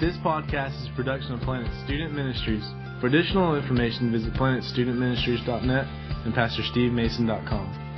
This podcast is a production of Planet Student Ministries. For additional information, visit planetstudentministries.net and PastorSteveMason.com.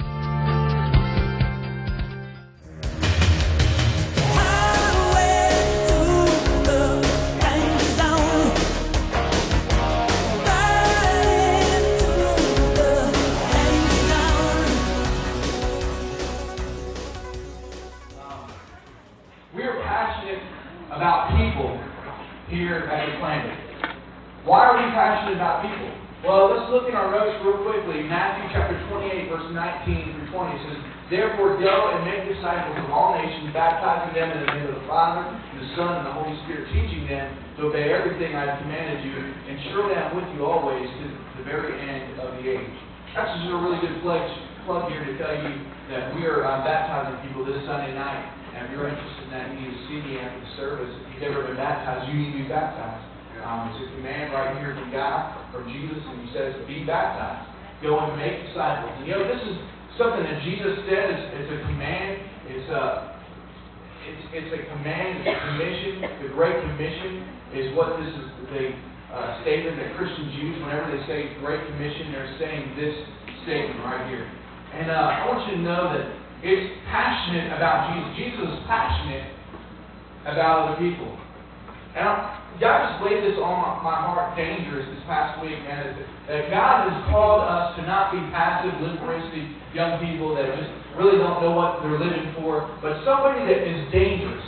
disciples of all nations, baptizing them in the name of the Father, the Son, and the Holy Spirit, teaching them to obey everything I have commanded you, and surely I am with you always to the very end of the age. That's just a really good plug, plug here to tell you that we are uh, baptizing people this Sunday night. And if you're interested in that, you need to see me after the service. If you've never been baptized, you need to be baptized. Um, it's a command right here from God, from Jesus, and He says, be baptized. Go and make disciples. And you know, this is something that Jesus said. It's, it's a command. It's a, it's, it's a command. It's a commission. The Great Commission is what this is. The uh, statement that Christians use whenever they say Great Commission, they're saying this statement right here. And uh, I want you to know that it's passionate about Jesus. Jesus is passionate about other people. And I, God just laid this on my, my heart dangerous this past week, man. That God has called us to not be passive, liberalistic young people that just really don't know what they're living for, but somebody that is dangerous.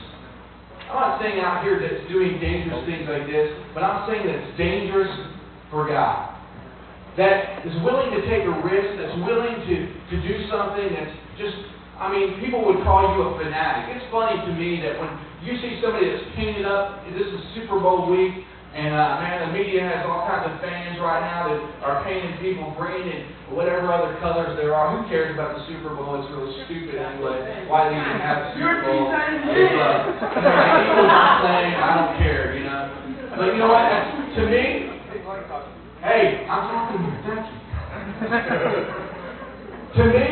I'm not saying out here that's doing dangerous things like this, but I'm saying that's dangerous for God. That is willing to take a risk, that's willing to, to do something that's just, I mean, people would call you a fanatic. It's funny to me that when you see somebody that's painted up, this is Super Bowl week, and uh, man, the media has all kinds of fans right now that are painting people green and whatever other colors there are. Who cares about the Super Bowl? It's really stupid anyway. Why do they even have the Super Bowl? If, uh, you know, the are playing, I don't care, you know. But you know what? That's, to me, hey, I'm talking to you. Thank you. to me,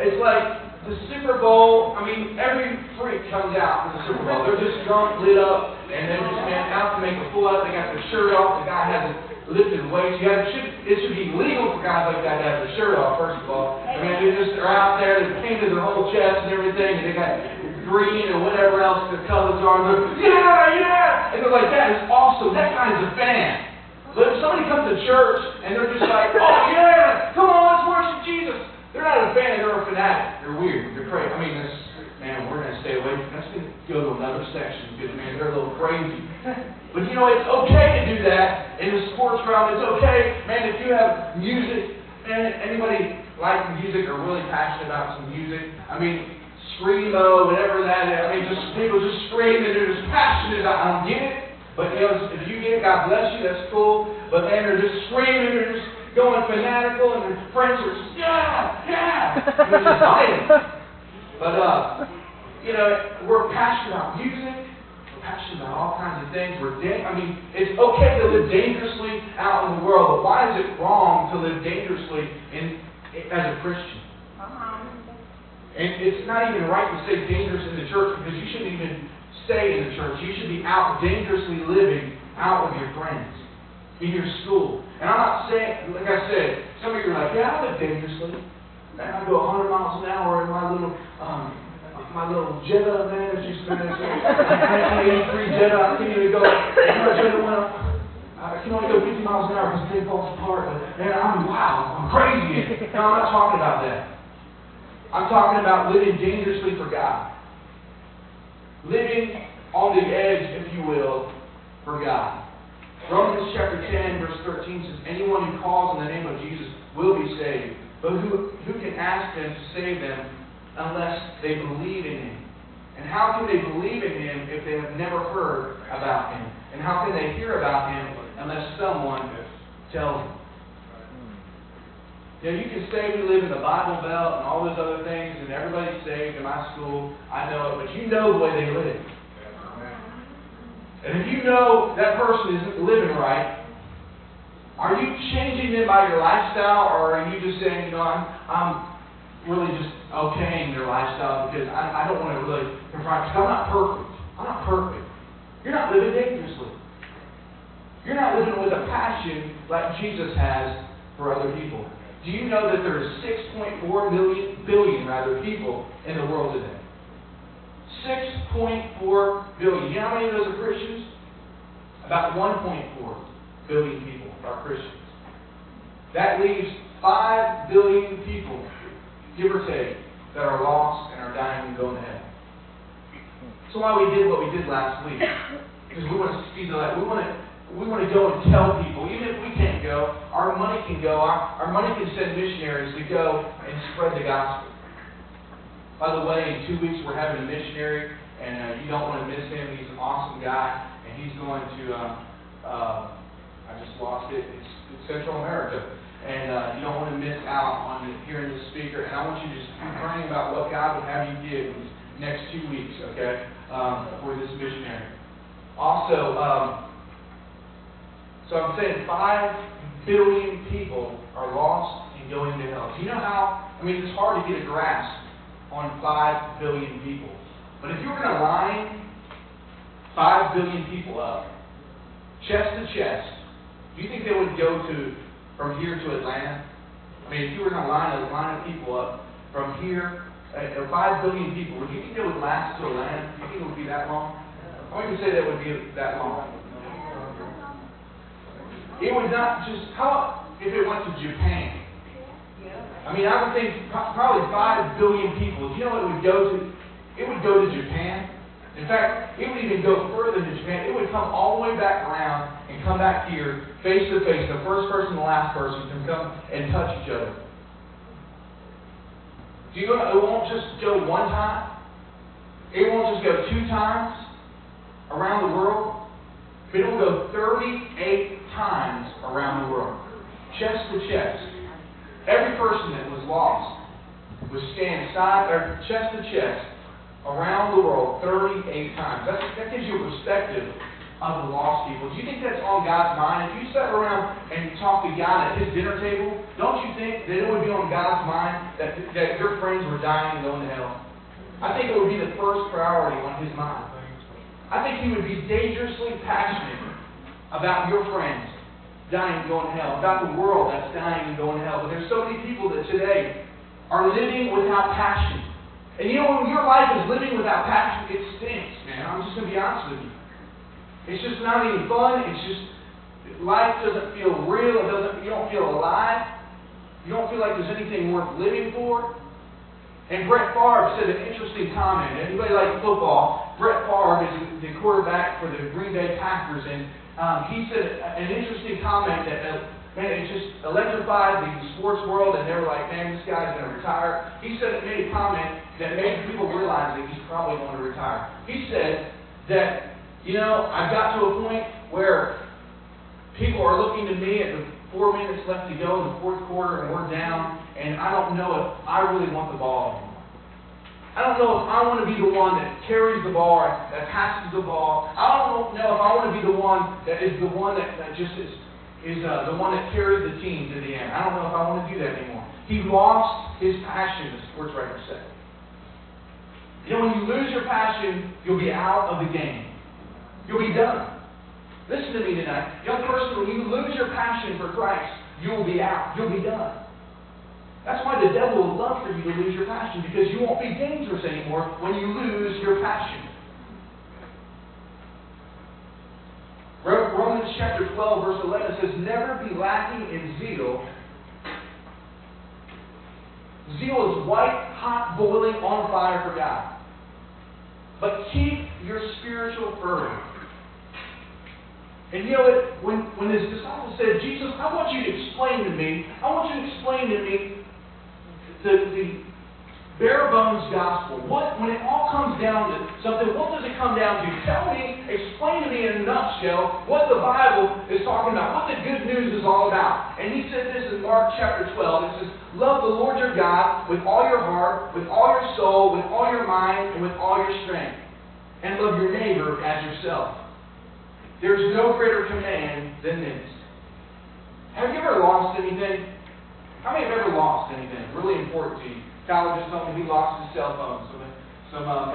it's like the Super Bowl. I mean, every freak comes out for the Super Bowl. They're just drunk, lit up, and they're just man out to make a fool out. They got their shirt off. The guy hasn't lifted weights. You have, it should it should be legal for guys like that to have their shirt off. First of all, I mean, they just are out there. They painted their whole chest and everything, and they got green or whatever else their colors are. And they're yeah, yeah, and they're like, that is awesome. That guy's a fan. But if somebody comes to church and they're just like, oh yeah, come on, let's worship Jesus. They're not a fan, they're a fanatic. They're weird, they're crazy. I mean, that's, man, we're going to stay away from to go to another section because, man, they're a little crazy. But you know, it's okay to do that in the sports realm. It's okay, man, if you have music, man, anybody like music or really passionate about some music, I mean, screamo, whatever that is. I mean, just people just scream and they're just passionate. I don't get it. But you know, if you get it, God bless you, that's cool. But man, they're just screaming, they're just going fanatical, and their friends are just, yeah, yeah. And they're just. But, uh, you know, we're passionate about music. We're passionate about all kinds of things. We're da- I mean, it's okay to live dangerously out in the world, but why is it wrong to live dangerously in, as a Christian? And it's not even right to say dangerous in the church because you shouldn't even stay in the church. You should be out dangerously living out with your friends, in your school. And I'm not saying, like I said, some of you are like, yeah, I live dangerously. Man, I go 100 miles an hour in my little, um, my little Jetta, man, as you say, 1983 Jetta. I can't even go. My Jetta went up. I can only go 50 miles an hour because thing falls apart. But man, I'm wow, I'm crazy. No, I'm not talking about that. I'm talking about living dangerously for God. Living on the edge, if you will, for God. Romans chapter 10, verse 13 says, Anyone who calls on the name of Jesus will be saved. But who, who can ask them to save them unless they believe in Him? And how can they believe in Him if they have never heard about Him? And how can they hear about Him unless someone tells them? You know, you can say we live in the Bible Belt and all those other things, and everybody's saved in my school. I know it, but you know the way they live. And if you know that person isn't living right, are you changing them by your lifestyle, or are you just saying, you know, I'm, I'm really just okaying their lifestyle because I, I don't want to really confront, because I'm not perfect. I'm not perfect. You're not living dangerously. You're not living with a passion like Jesus has for other people. Do you know that there are 6.4 million billion rather people in the world today? 6.4 billion. You know how many of those are Christians? About 1.4 billion people are Christians. That leaves 5 billion people, give or take, that are lost and are dying and going to hell. That's why we did what we did last week. Because we want to see the light. We want to we want to go and tell people, even if we can't go, our money can go. Our, our money can send missionaries to go and spread the gospel. By the way, in two weeks we're having a missionary, and uh, you don't want to miss him. He's an awesome guy, and he's going to. Uh, uh, I just lost it. It's, it's Central America, and uh, you don't want to miss out on hearing the speaker. And I want you to just be praying about what God would have you give in these next two weeks, okay, um, for this missionary. Also, um, so I'm saying five billion people are lost and going to hell. Do you know how? I mean, it's hard to get a grasp on five billion people. But if you were going to line five billion people up, chest to chest, do you think they would go to from here to Atlanta? I mean, if you were going to line a line of people up from here, uh, uh, five billion people, would you think they would last to Atlanta? Do you think it would be that long? I wouldn't say that would be that long. It would not just, how if it went to Japan? I mean, I would think probably 5 billion people. Do you know what it would go to? It would go to Japan. In fact, it would even go further than Japan. It would come all the way back around come back here, face to face. The first person and the last person can come and touch each other. Do you know, it won't just go one time. It won't just go two times around the world. It will go 38 times around the world, chest to chest. Every person that was lost was stand side or chest to chest around the world 38 times. That gives you a perspective of the lost people. Do you think that's on God's mind? If you sat around and talked to God at his dinner table, don't you think that it would be on God's mind that, that your friends were dying and going to hell? I think it would be the first priority on his mind. I think he would be dangerously passionate about your friends dying and going to hell, about the world that's dying and going to hell. But there's so many people that today are living without passion. And you know, when your life is living without passion, it stinks, man. I'm just going to be honest with you. It's just not any fun. It's just life doesn't feel real. It doesn't. You don't feel alive. You don't feel like there's anything worth living for. And Brett Favre said an interesting comment. Anybody like football? Brett Favre is the quarterback for the Green Bay Packers, and um, he said an interesting comment that uh, man, it just electrified the sports world, and they were like, man, this guy's going to retire. He said made a comment that made people realize that he's probably going to retire. He said that you know I've got to a point where people are looking to me at the four minutes left to go in the fourth quarter, and we're down, and I don't know if I really want the ball anymore. I don't know if I want to be the one that carries the ball, that passes the ball. I don't know if I want to be the one that is the one that, that just is, is uh, the one that carries the team to the end. I don't know if I want to do that anymore. He lost his passion, the sports writer said. You know, when you lose your passion, you'll be out of the game. You'll be done. Listen to me tonight. Young person, when you lose your passion for Christ, you will be out. You'll be done. That's why the devil would love for you to lose your passion, because you won't be dangerous anymore when you lose your passion. Romans chapter 12, verse 11 says, Never be lacking in zeal. Zeal is white, hot, boiling, on fire for God. But keep your spiritual fervor. And you know what? When, when his disciples said, Jesus, I want you to explain to me, I want you to explain to me the, the bare bones gospel. What, when it all comes down to something, what does it come down to? Tell me, explain to me in a nutshell what the Bible is talking about, what the good news is all about. And he said this in Mark chapter 12. It says, Love the Lord your God with all your heart, with all your soul, with all your mind, and with all your strength. And love your neighbor as yourself. There's no greater command than this. Have you ever lost anything? How many have ever lost anything really important to you? Tyler just told me he lost his cell phone. Some, some uh,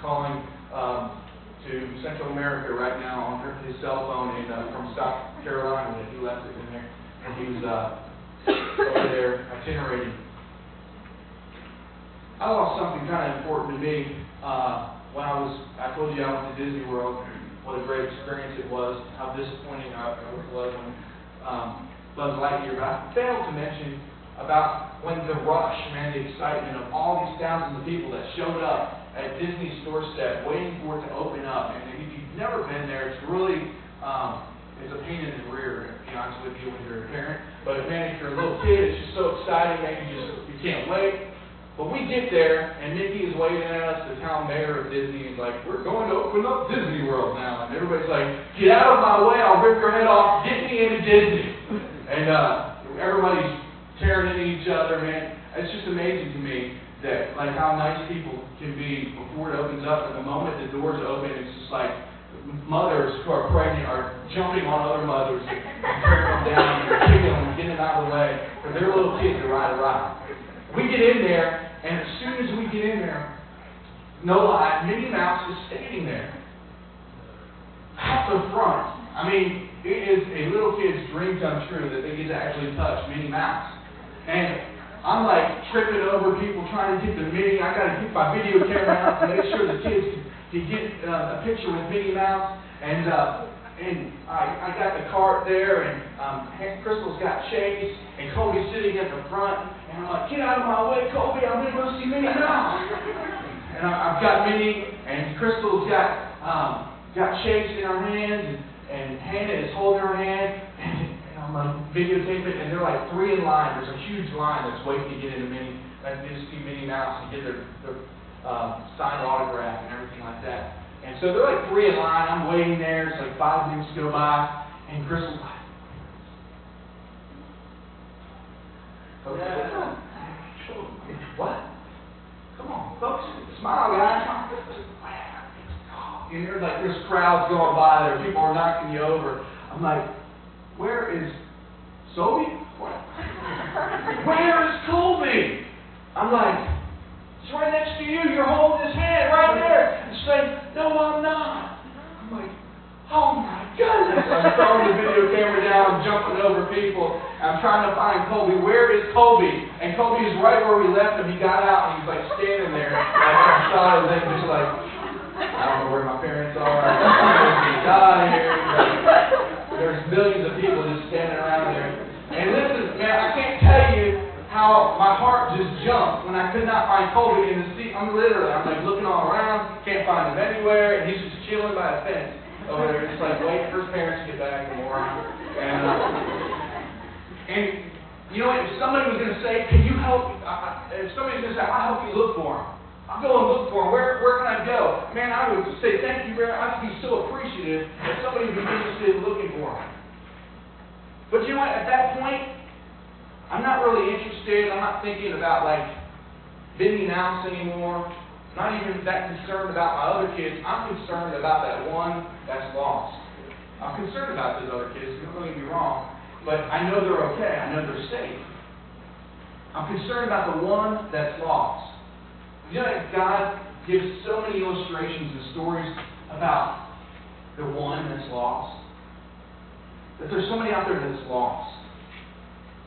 calling um, to Central America right now on his cell phone in, uh, from South Carolina he left it in there. And he was uh, over there itinerating. I lost something kind of important to me uh, when I was, I told you I went to Disney World, what a great experience it was, how disappointing I was when um, Buzz Lightyear, but I failed to mention about when the rush, man, the excitement of all these thousands of people that showed up at Disney's doorstep waiting for it to open up. And if you've never been there, it's really, um, it's a pain in the rear, to be honest with you, when you're a parent. But man, if you're a little kid, it's just so exciting, man, you just, you can't wait. But we get there, and Mickey is waving at us, the town mayor of Disney, is like, we're going to open up Disney World now. And everybody's like, get out of my way, I'll rip your head off, get me into Disney. And uh, everybody's tearing into each other, man. It's just amazing to me that, like, how nice people can be before it opens up. And the moment the doors open, it's just like mothers who are pregnant are jumping on other mothers and tearing them down and kicking them and getting them out of the way for their little kids to ride a ride. We get in there, and as soon as we get in there, no lie, Minnie Mouse is standing there. Out the front. I mean, it is a little kid's dream come true that they get to actually touch Minnie Mouse. And I'm like tripping over people trying to get the Minnie. I got to get my video camera out to make sure the kids can, can get uh, a picture with Minnie Mouse. And uh, and I, I got the cart there, and um, Crystal's got Chase, and Kobe's sitting at the front, and I'm like, get out of my way, Kobe, I'm gonna go see Minnie Mouse. and I, I've got Minnie, and Crystal's got um, got Chase in her hands, and, and Hannah is holding her hand, and, and I'm like videotaping, and they're like three in line. There's a huge line that's waiting to get into Minnie, and to see Minnie Mouse and get their, their um, signed autograph and everything like that. And so they're like three in line. I'm waiting there. It's like five minutes go by, and Crystal's like, What? Come on, folks. Smile, guys. And like there's crowds going by there. People are knocking you over. I'm like, where is Sobe? Where is Colby? I'm like, it's right next to you. You're holding his hand right there. And she's like, no, I'm not. I'm like, oh my. I'm throwing the video camera down, jumping over people. I'm trying to find Colby. Where is Colby? And Colby is right where we left him. He got out and he's like standing there, like outside of them, just like, I don't know where my parents are. Get out of here. There's millions of people just standing around there. And listen, man, I can't tell you how my heart just jumped when I could not find Colby in the seat. I'm literally, I'm like looking all around, can't find him anywhere, and he's just chilling by a fence over there, just like waiting for his parents to get back from moron. And, uh, and you know what? If somebody was going to say, "Can you help?" Uh, if somebody was going to say, "I'll help you look for him," I'll go and look for him. Where where can I go? Man, I would say thank you very. I'd be so appreciative that somebody would be interested in looking for him. But you know what? At that point, I'm not really interested. I'm not thinking about like Minnie Mouse anymore. Not even that concerned about my other kids. I'm concerned about that one that's lost. I'm concerned about those other kids. Don't get me wrong, but I know they're okay. I know they're safe. I'm concerned about the one that's lost. You know God gives so many illustrations and stories about the one that's lost. That there's somebody out there that's lost.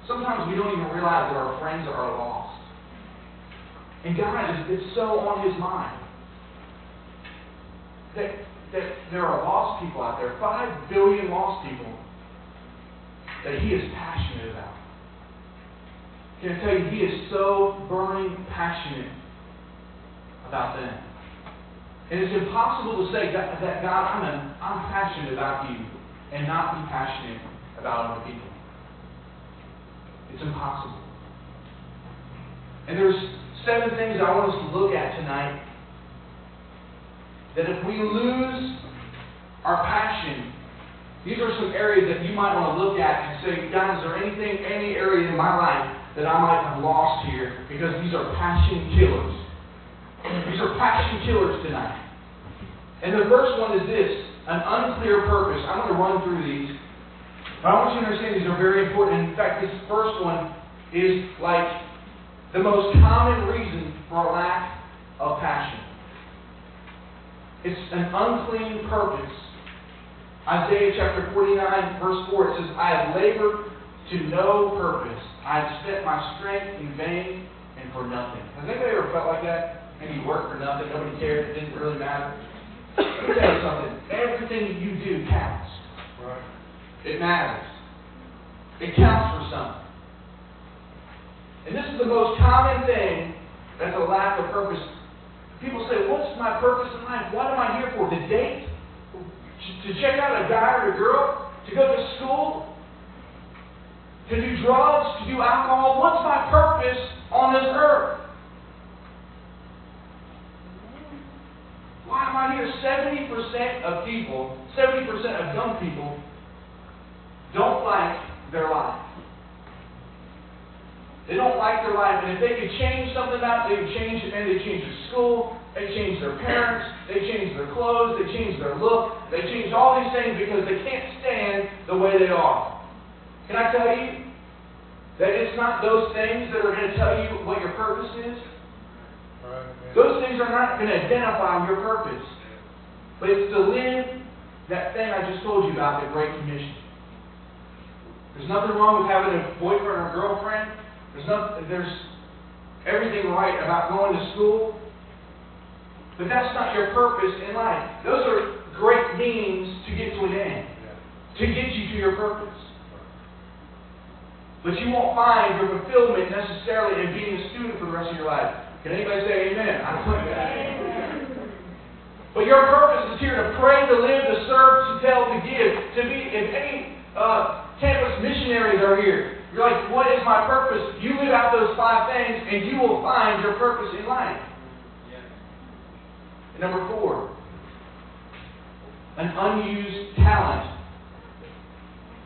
Sometimes we don't even realize that our friends are lost. And God is it's so on his mind that, that there are lost people out there, five billion lost people, that he is passionate about. Can I tell you, he is so burning passionate about them. And it's impossible to say that, that God, I'm, a, I'm passionate about you and not be passionate about other people. It's impossible. And there's seven things I want us to look at tonight that if we lose our passion, these are some areas that you might want to look at and say, God, is there anything, any area in my life that I might have lost here? Because these are passion killers. These are passion killers tonight. And the first one is this an unclear purpose. I'm going to run through these. But I want you to understand these are very important. In fact, this first one is like the most common reason for a lack of passion. It's an unclean purpose. Isaiah chapter 49, verse 4, it says, I have labored to no purpose. I have spent my strength in vain and for nothing. Has anybody ever felt like that? Maybe you worked for nothing, nobody cared, it didn't really matter. Let me tell you something. Everything you do counts. It matters. It counts for something. And this is the most common thing that's a lack of purpose. People say, What's my purpose in life? What am I here for? To date? To check out a guy or a girl? To go to school? To do drugs? To do alcohol? What's my purpose on this earth? Why am I here? 70% of people, 70% of young people, don't like their life. They don't like their life, and if they could change something about it, they would change it. Maybe they change their school, they change their parents, they change their clothes, they change their look, they change all these things because they can't stand the way they are. Can I tell you that it's not those things that are going to tell you what your purpose is? Those things are not going to identify your purpose. But it's to live that thing I just told you about, the Great Commission. There's nothing wrong with having a boyfriend or girlfriend. There's not, there's everything right about going to school. But that's not your purpose in life. Those are great means to get to an end, to get you to your purpose. But you won't find your fulfillment necessarily in being a student for the rest of your life. Can anybody say amen? I believe that. But your purpose is here to pray, to live, to serve, to tell, to give, to be. If any uh, campus missionaries are here, you're like, what is my purpose? You live out those five things, and you will find your purpose in life. And number four, an unused talent.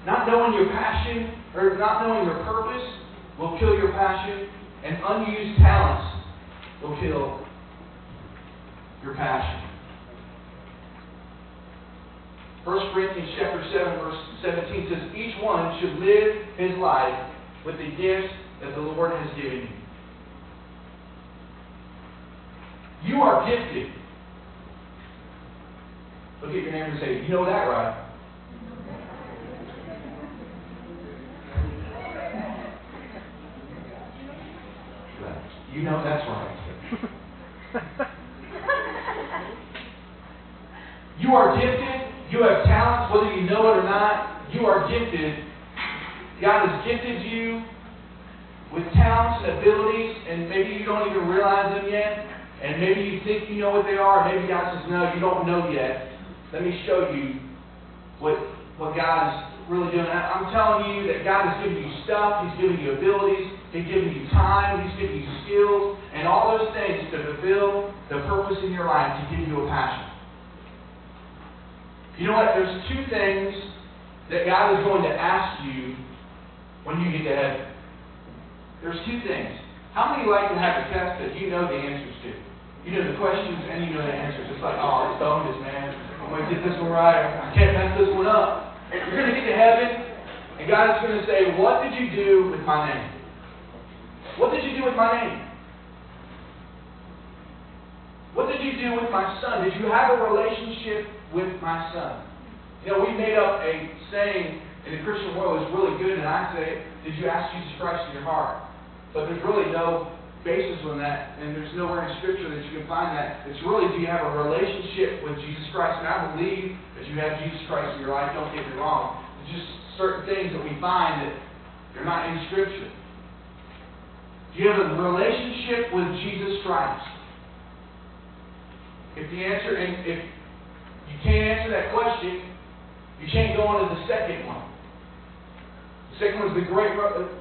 Not knowing your passion or not knowing your purpose will kill your passion, and unused talents will kill your passion. 1 Corinthians chapter 7, verse 17 says, Each one should live his life with the gifts that the Lord has given you. You are gifted. Look at your neighbor and say, You know that, right? You know that's right. You are gifted. You have talents, whether you know it or not. You are gifted. God has gifted you with talents and abilities, and maybe you don't even realize them yet. And maybe you think you know what they are. Maybe God says, No, you don't know yet. Let me show you what, what God is really doing. I'm telling you that God has given you stuff, He's given you abilities, He's given you time, He's given you skills, and all those things to fulfill the purpose in your life to give you a passion. You know what? There's two things that God is going to ask you when you get to heaven. There's two things. How many like to have a test that you know the answers to? You know the questions and you know the answers. It's like, oh, it's bonus, man. I'm going to get this one right. I can't mess this one up. You're going to get to heaven, and God is going to say, What did you do with my name? What did you do with my name? What did you do with my son? Did you have a relationship with my son? You know, we made up a saying in the Christian world is really good, and I say, Did you ask Jesus Christ in your heart? But there's really no basis on that, and there's nowhere in Scripture that you can find that. It's really, do you have a relationship with Jesus Christ? And I believe that you have Jesus Christ in your life. Don't get me wrong. It's just certain things that we find that they're not in Scripture. Do you have a relationship with Jesus Christ? If the answer, and if you can't answer that question, you can't go on to the second one. The second one is the great,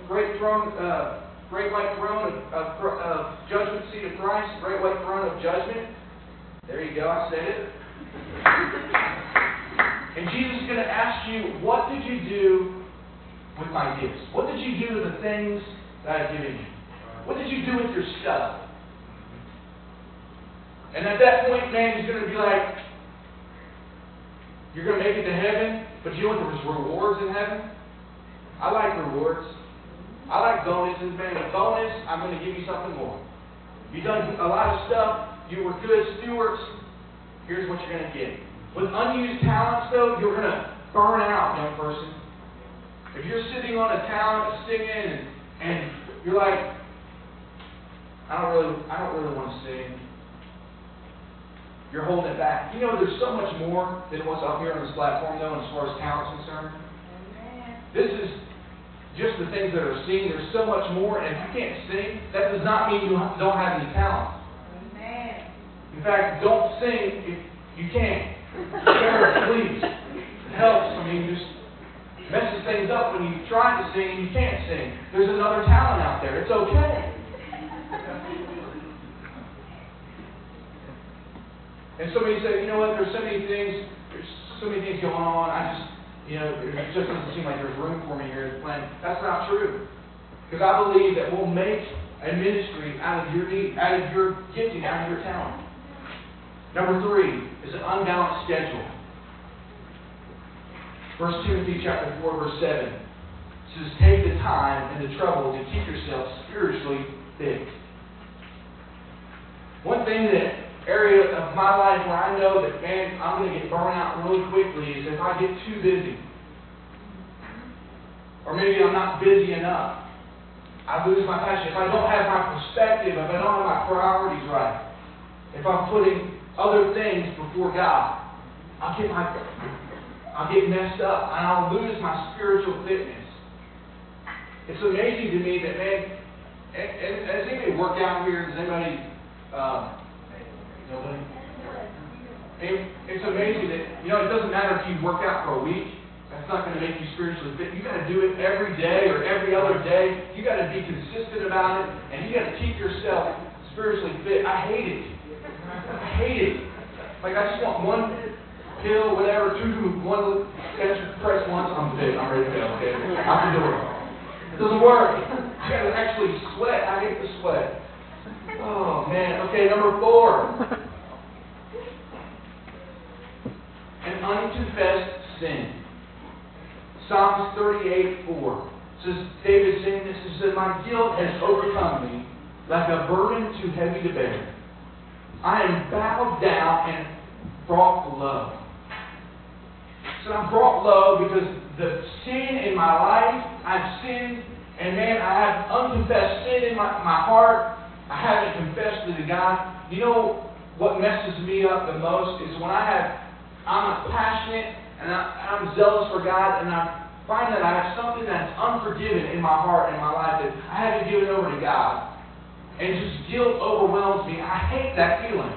great throne, uh, great white throne of, of, of judgment seat of Christ, great white throne of judgment. There you go, I said it. And Jesus is going to ask you, what did you do with my gifts? What did you do with the things that I've given you? What did you do with your stuff? And at that point, man, he's going to be like, you're going to make it to heaven, but you what there's rewards in heaven? I like rewards. I like bonuses, man. A bonus, I'm going to give you something more. You've done a lot of stuff. You were good stewards. here's what you're going to get. With unused talents, though, you're going to burn out, young person. If you're sitting on a talent singing and you're like, I don't really, I don't really want to sing. You're holding it back. You know, there's so much more than what's up here on this platform, though, as far as talent's concerned. This is just the things that are seen. There's so much more, and if you can't sing, that does not mean you don't have any talent. In fact, don't sing if you can't. Parents, please. It helps. I mean, just messes things up when you try to sing and you can't sing. There's another talent out there. It's okay. And somebody said, you know what, there's so many things, there's so many things going on, I just, you know, it just doesn't seem like there's room for me here at the plan. That's not true. Because I believe that we'll make a ministry out of your need, out of your gifting, out of your talent. Number three is an unbalanced schedule. First Timothy chapter 4, verse 7 says, Take the time and the trouble to keep yourself spiritually fit. One thing that area of my life where I know that, man, I'm going to get burned out really quickly is if I get too busy. Or maybe I'm not busy enough. I lose my passion. If I don't have my perspective, if I don't have my priorities right, if I'm putting other things before God, I'll get my I'll get messed up and I'll lose my spiritual fitness. It's amazing to me that man, has anybody worked out here? Does anybody uh, It's amazing that, you know, it doesn't matter if you work out for a week. That's not going to make you spiritually fit. you got to do it every day or every other day. you got to be consistent about it. And you got to keep yourself spiritually fit. I hate it. I hate it. Like, I just want one pill, whatever, two, one press once. I'm fit. I'm ready to go. Okay? Out the door. It It doesn't work. You got to actually sweat. I hate the sweat. Oh, man. Okay, number four. An unconfessed sin. Psalms 38 4 says, David saying this, he said, My guilt has overcome me like a burden too heavy to bear. I am bowed down and brought low. So I'm brought low because the sin in my life, I've sinned, and man, I have unconfessed sin in my, my heart, I haven't confessed it to God. You know what messes me up the most is when I have, I'm passionate and I, I'm zealous for God and I find that I have something that's unforgiven in my heart and my life that I haven't given over to God. And just guilt overwhelms me. I hate that feeling.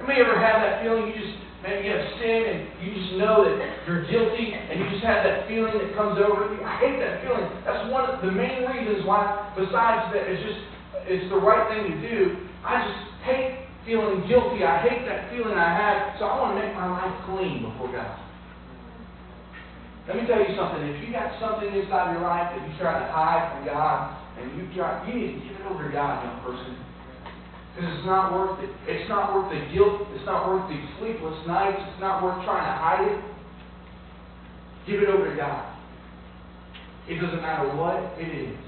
Anybody ever have that feeling? You just, maybe you have sin and you just know that you're guilty and you just have that feeling that comes over you. I hate that feeling. That's one of the main reasons why, besides that, it's just it's the right thing to do. I just hate feeling guilty. I hate that feeling I have. So I want to make my life clean before God. Let me tell you something. If you got something inside your life that you try to hide from God, and you try, you need to give it over to God, young person. Because it's not worth it. It's not worth the guilt. It's not worth the sleepless nights. It's not worth trying to hide it. Give it over to God. It doesn't matter what it is.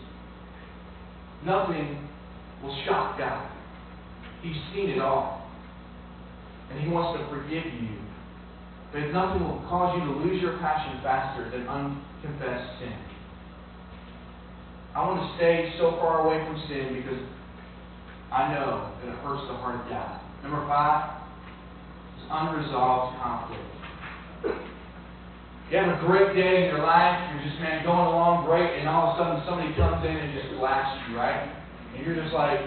Nothing will shock God. He's seen it all. And He wants to forgive you. But nothing will cause you to lose your passion faster than unconfessed sin. I want to stay so far away from sin because I know that it hurts the heart of God. Number five is unresolved conflict. You have a great day in your life, you're just, man, going along great, and all of a sudden somebody comes in and just blasts you, right? And you're just like,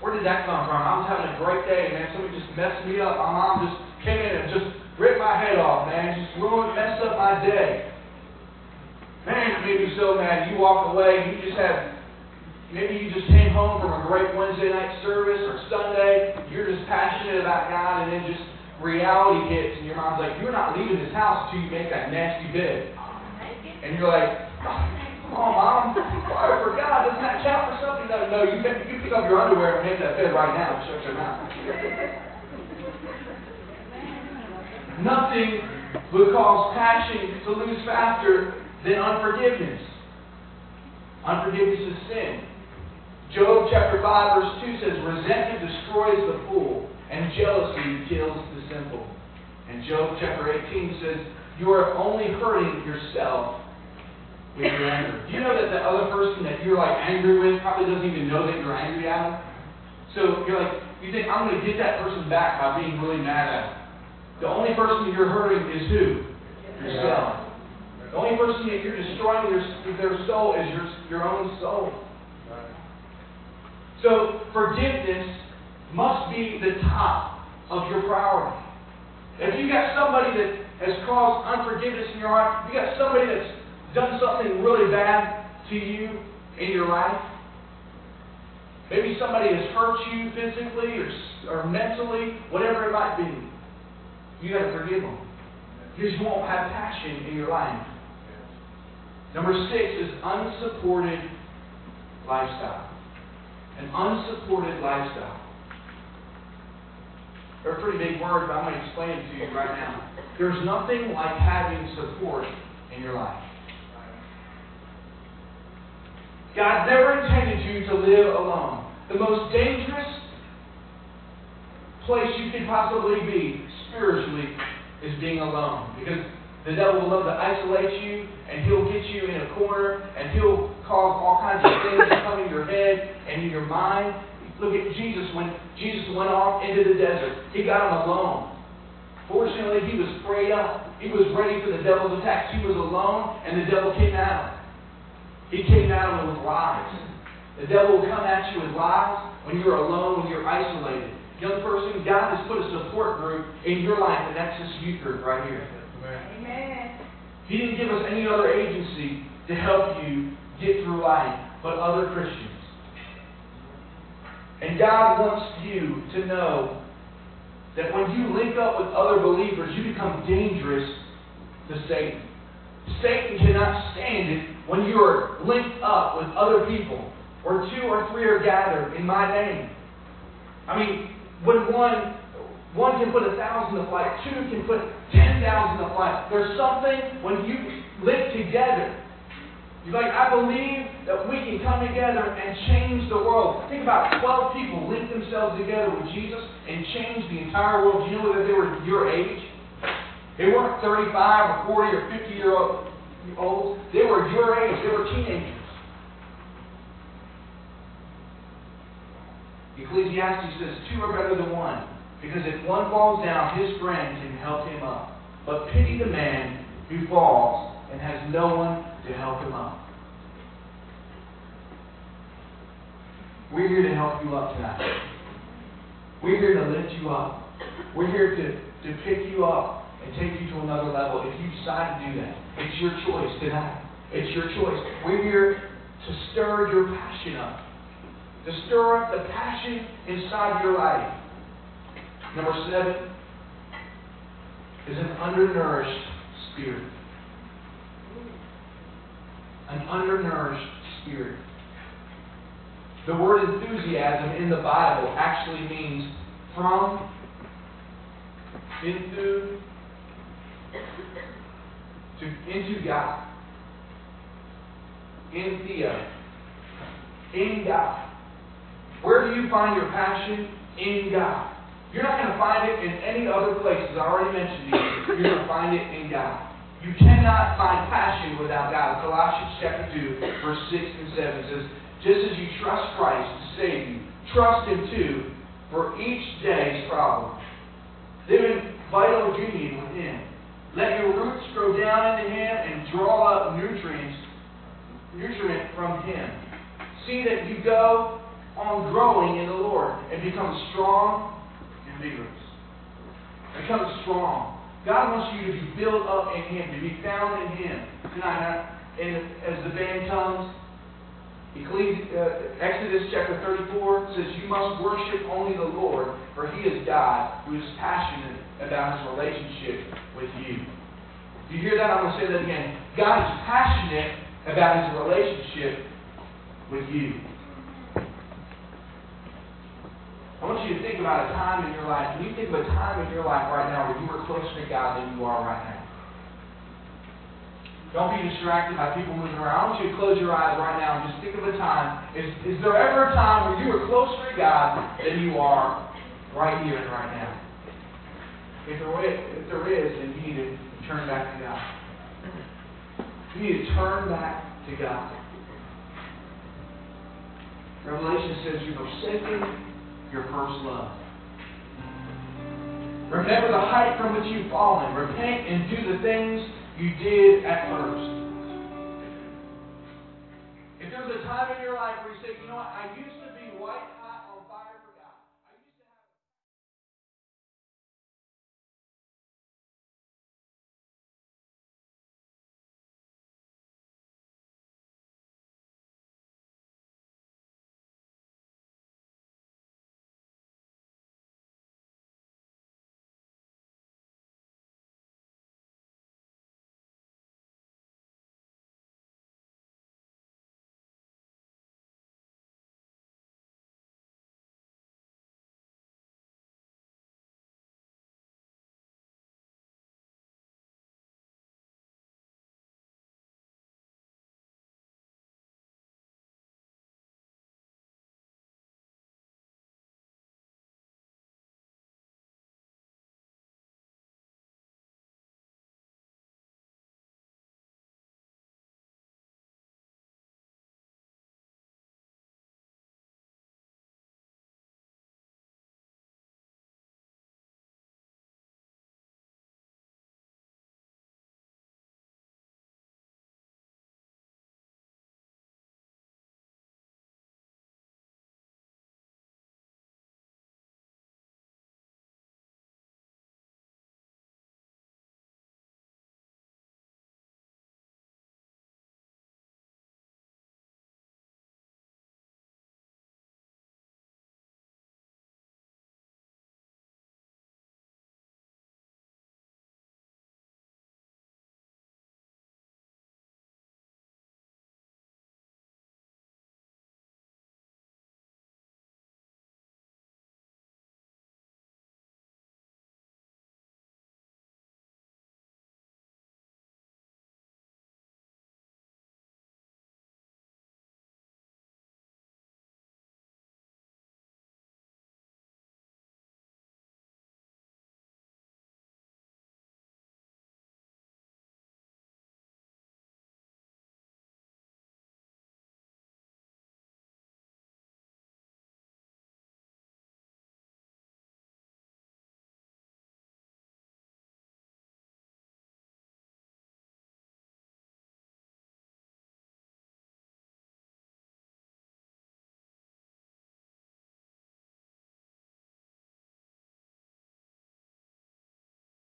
where did that come from? I was having a great day, man. Somebody just messed me up. My mom just came in and just ripped my head off, man. Just ruined, messed up my day. Man, it made me so mad. You walk away, you just have, maybe you just came home from a great Wednesday night service or Sunday. You're just passionate about God, and then just reality hits, and your mom's like, you're not leaving this house until you make that nasty bid. And you're like, Come on, Mom. Fire for God. Doesn't that count for something? No, no. You, pick, you pick up your underwear and make that bed right now. Shut your mouth. Nothing would cause passion to lose faster than unforgiveness. Unforgiveness is sin. Job chapter 5, verse 2 says, Resentment destroys the fool, and jealousy kills the simple. And Job chapter 18 says, You are only hurting yourself your. Do you know that the other person that you're like angry with probably doesn't even know that you're angry at them? So you're like, you think, I'm going to get that person back by being really mad at them. The only person you're hurting is who? Yourself. The only person that you're destroying their, their soul is your, your own soul. So forgiveness must be the top of your priority. If you got somebody that has caused unforgiveness in your heart, you got somebody that's done something really bad to you in your life, maybe somebody has hurt you physically or, or mentally, whatever it might be, you got to forgive them. Because you won't have passion in your life. Number six is unsupported lifestyle. An unsupported lifestyle. They're a pretty big word, but I'm going to explain it to you right now. There's nothing like having support in your life. God never intended you to live alone. The most dangerous place you could possibly be spiritually is being alone. Because the devil will love to isolate you, and he'll get you in a corner, and he'll cause all kinds of things to come in your head and in your mind. Look at Jesus when Jesus went off into the desert. He got him alone. Fortunately, he was prayed up. He was ready for the devil's attacks. He was alone, and the devil came him. He came at him with lies. The devil will come at you with lies when you're alone, when you're isolated. Young person, God has put a support group in your life, and that's this youth group right here. Amen. He didn't give us any other agency to help you get through life but other Christians. And God wants you to know that when you link up with other believers, you become dangerous to Satan. Satan cannot stand it when you are linked up with other people, or two or three are gathered in my name. I mean, when one one can put a thousand to flight, two can put ten thousand to flight. There's something when you live together. You're like, I believe that we can come together and change the world. Think about 12 people link themselves together with Jesus and change the entire world. Do you know that they were your age? They weren't 35 or 40 or 50 year old olds. They were your age. They were teenagers. Ecclesiastes says two are better than one, because if one falls down, his friend can help him up. But pity the man who falls and has no one to help him up. We're here to help you up tonight. We're here to lift you up. We're here to, to pick you up and take you to another level if you decide to do that. It's your choice tonight. It's your choice. We're here to stir your passion up to stir up the passion inside your life. Number seven is an undernourished spirit. An undernourished spirit. The word enthusiasm in the Bible actually means from, into, to, into God. In Theo. In God. Where do you find your passion? In God. You're not going to find it in any other place, as I already mentioned you. You're going to find it in God. You cannot find passion without God. Colossians chapter 2, verse 6 and 7 says, Just as you trust Christ to save you, trust Him too for each day's problem. Live in vital union with Him. Let your roots grow down into Him and draw up nutrients, nutriment from Him. See that you go on growing in the Lord and become strong and vigorous. Become strong. God wants you to be built up in Him, to be found in Him. Tonight, and as the band comes, Uh, Exodus chapter 34 says, You must worship only the Lord, for He is God who is passionate about His relationship with you. Do you hear that? I'm going to say that again. God is passionate about His relationship with you. I want you to think about a time in your life. Can you think of a time in your life right now where you were closer to God than you are right now? Don't be distracted by people moving around. I want you to close your eyes right now and just think of a time. Is, is there ever a time where you are closer to God than you are right here and right now. If there is, if there is, then you need to turn back to God. You need to turn back to God. Revelation says you've forsaken your first love. Remember the height from which you've fallen. Repent and do the things you did at first. If there was a time in your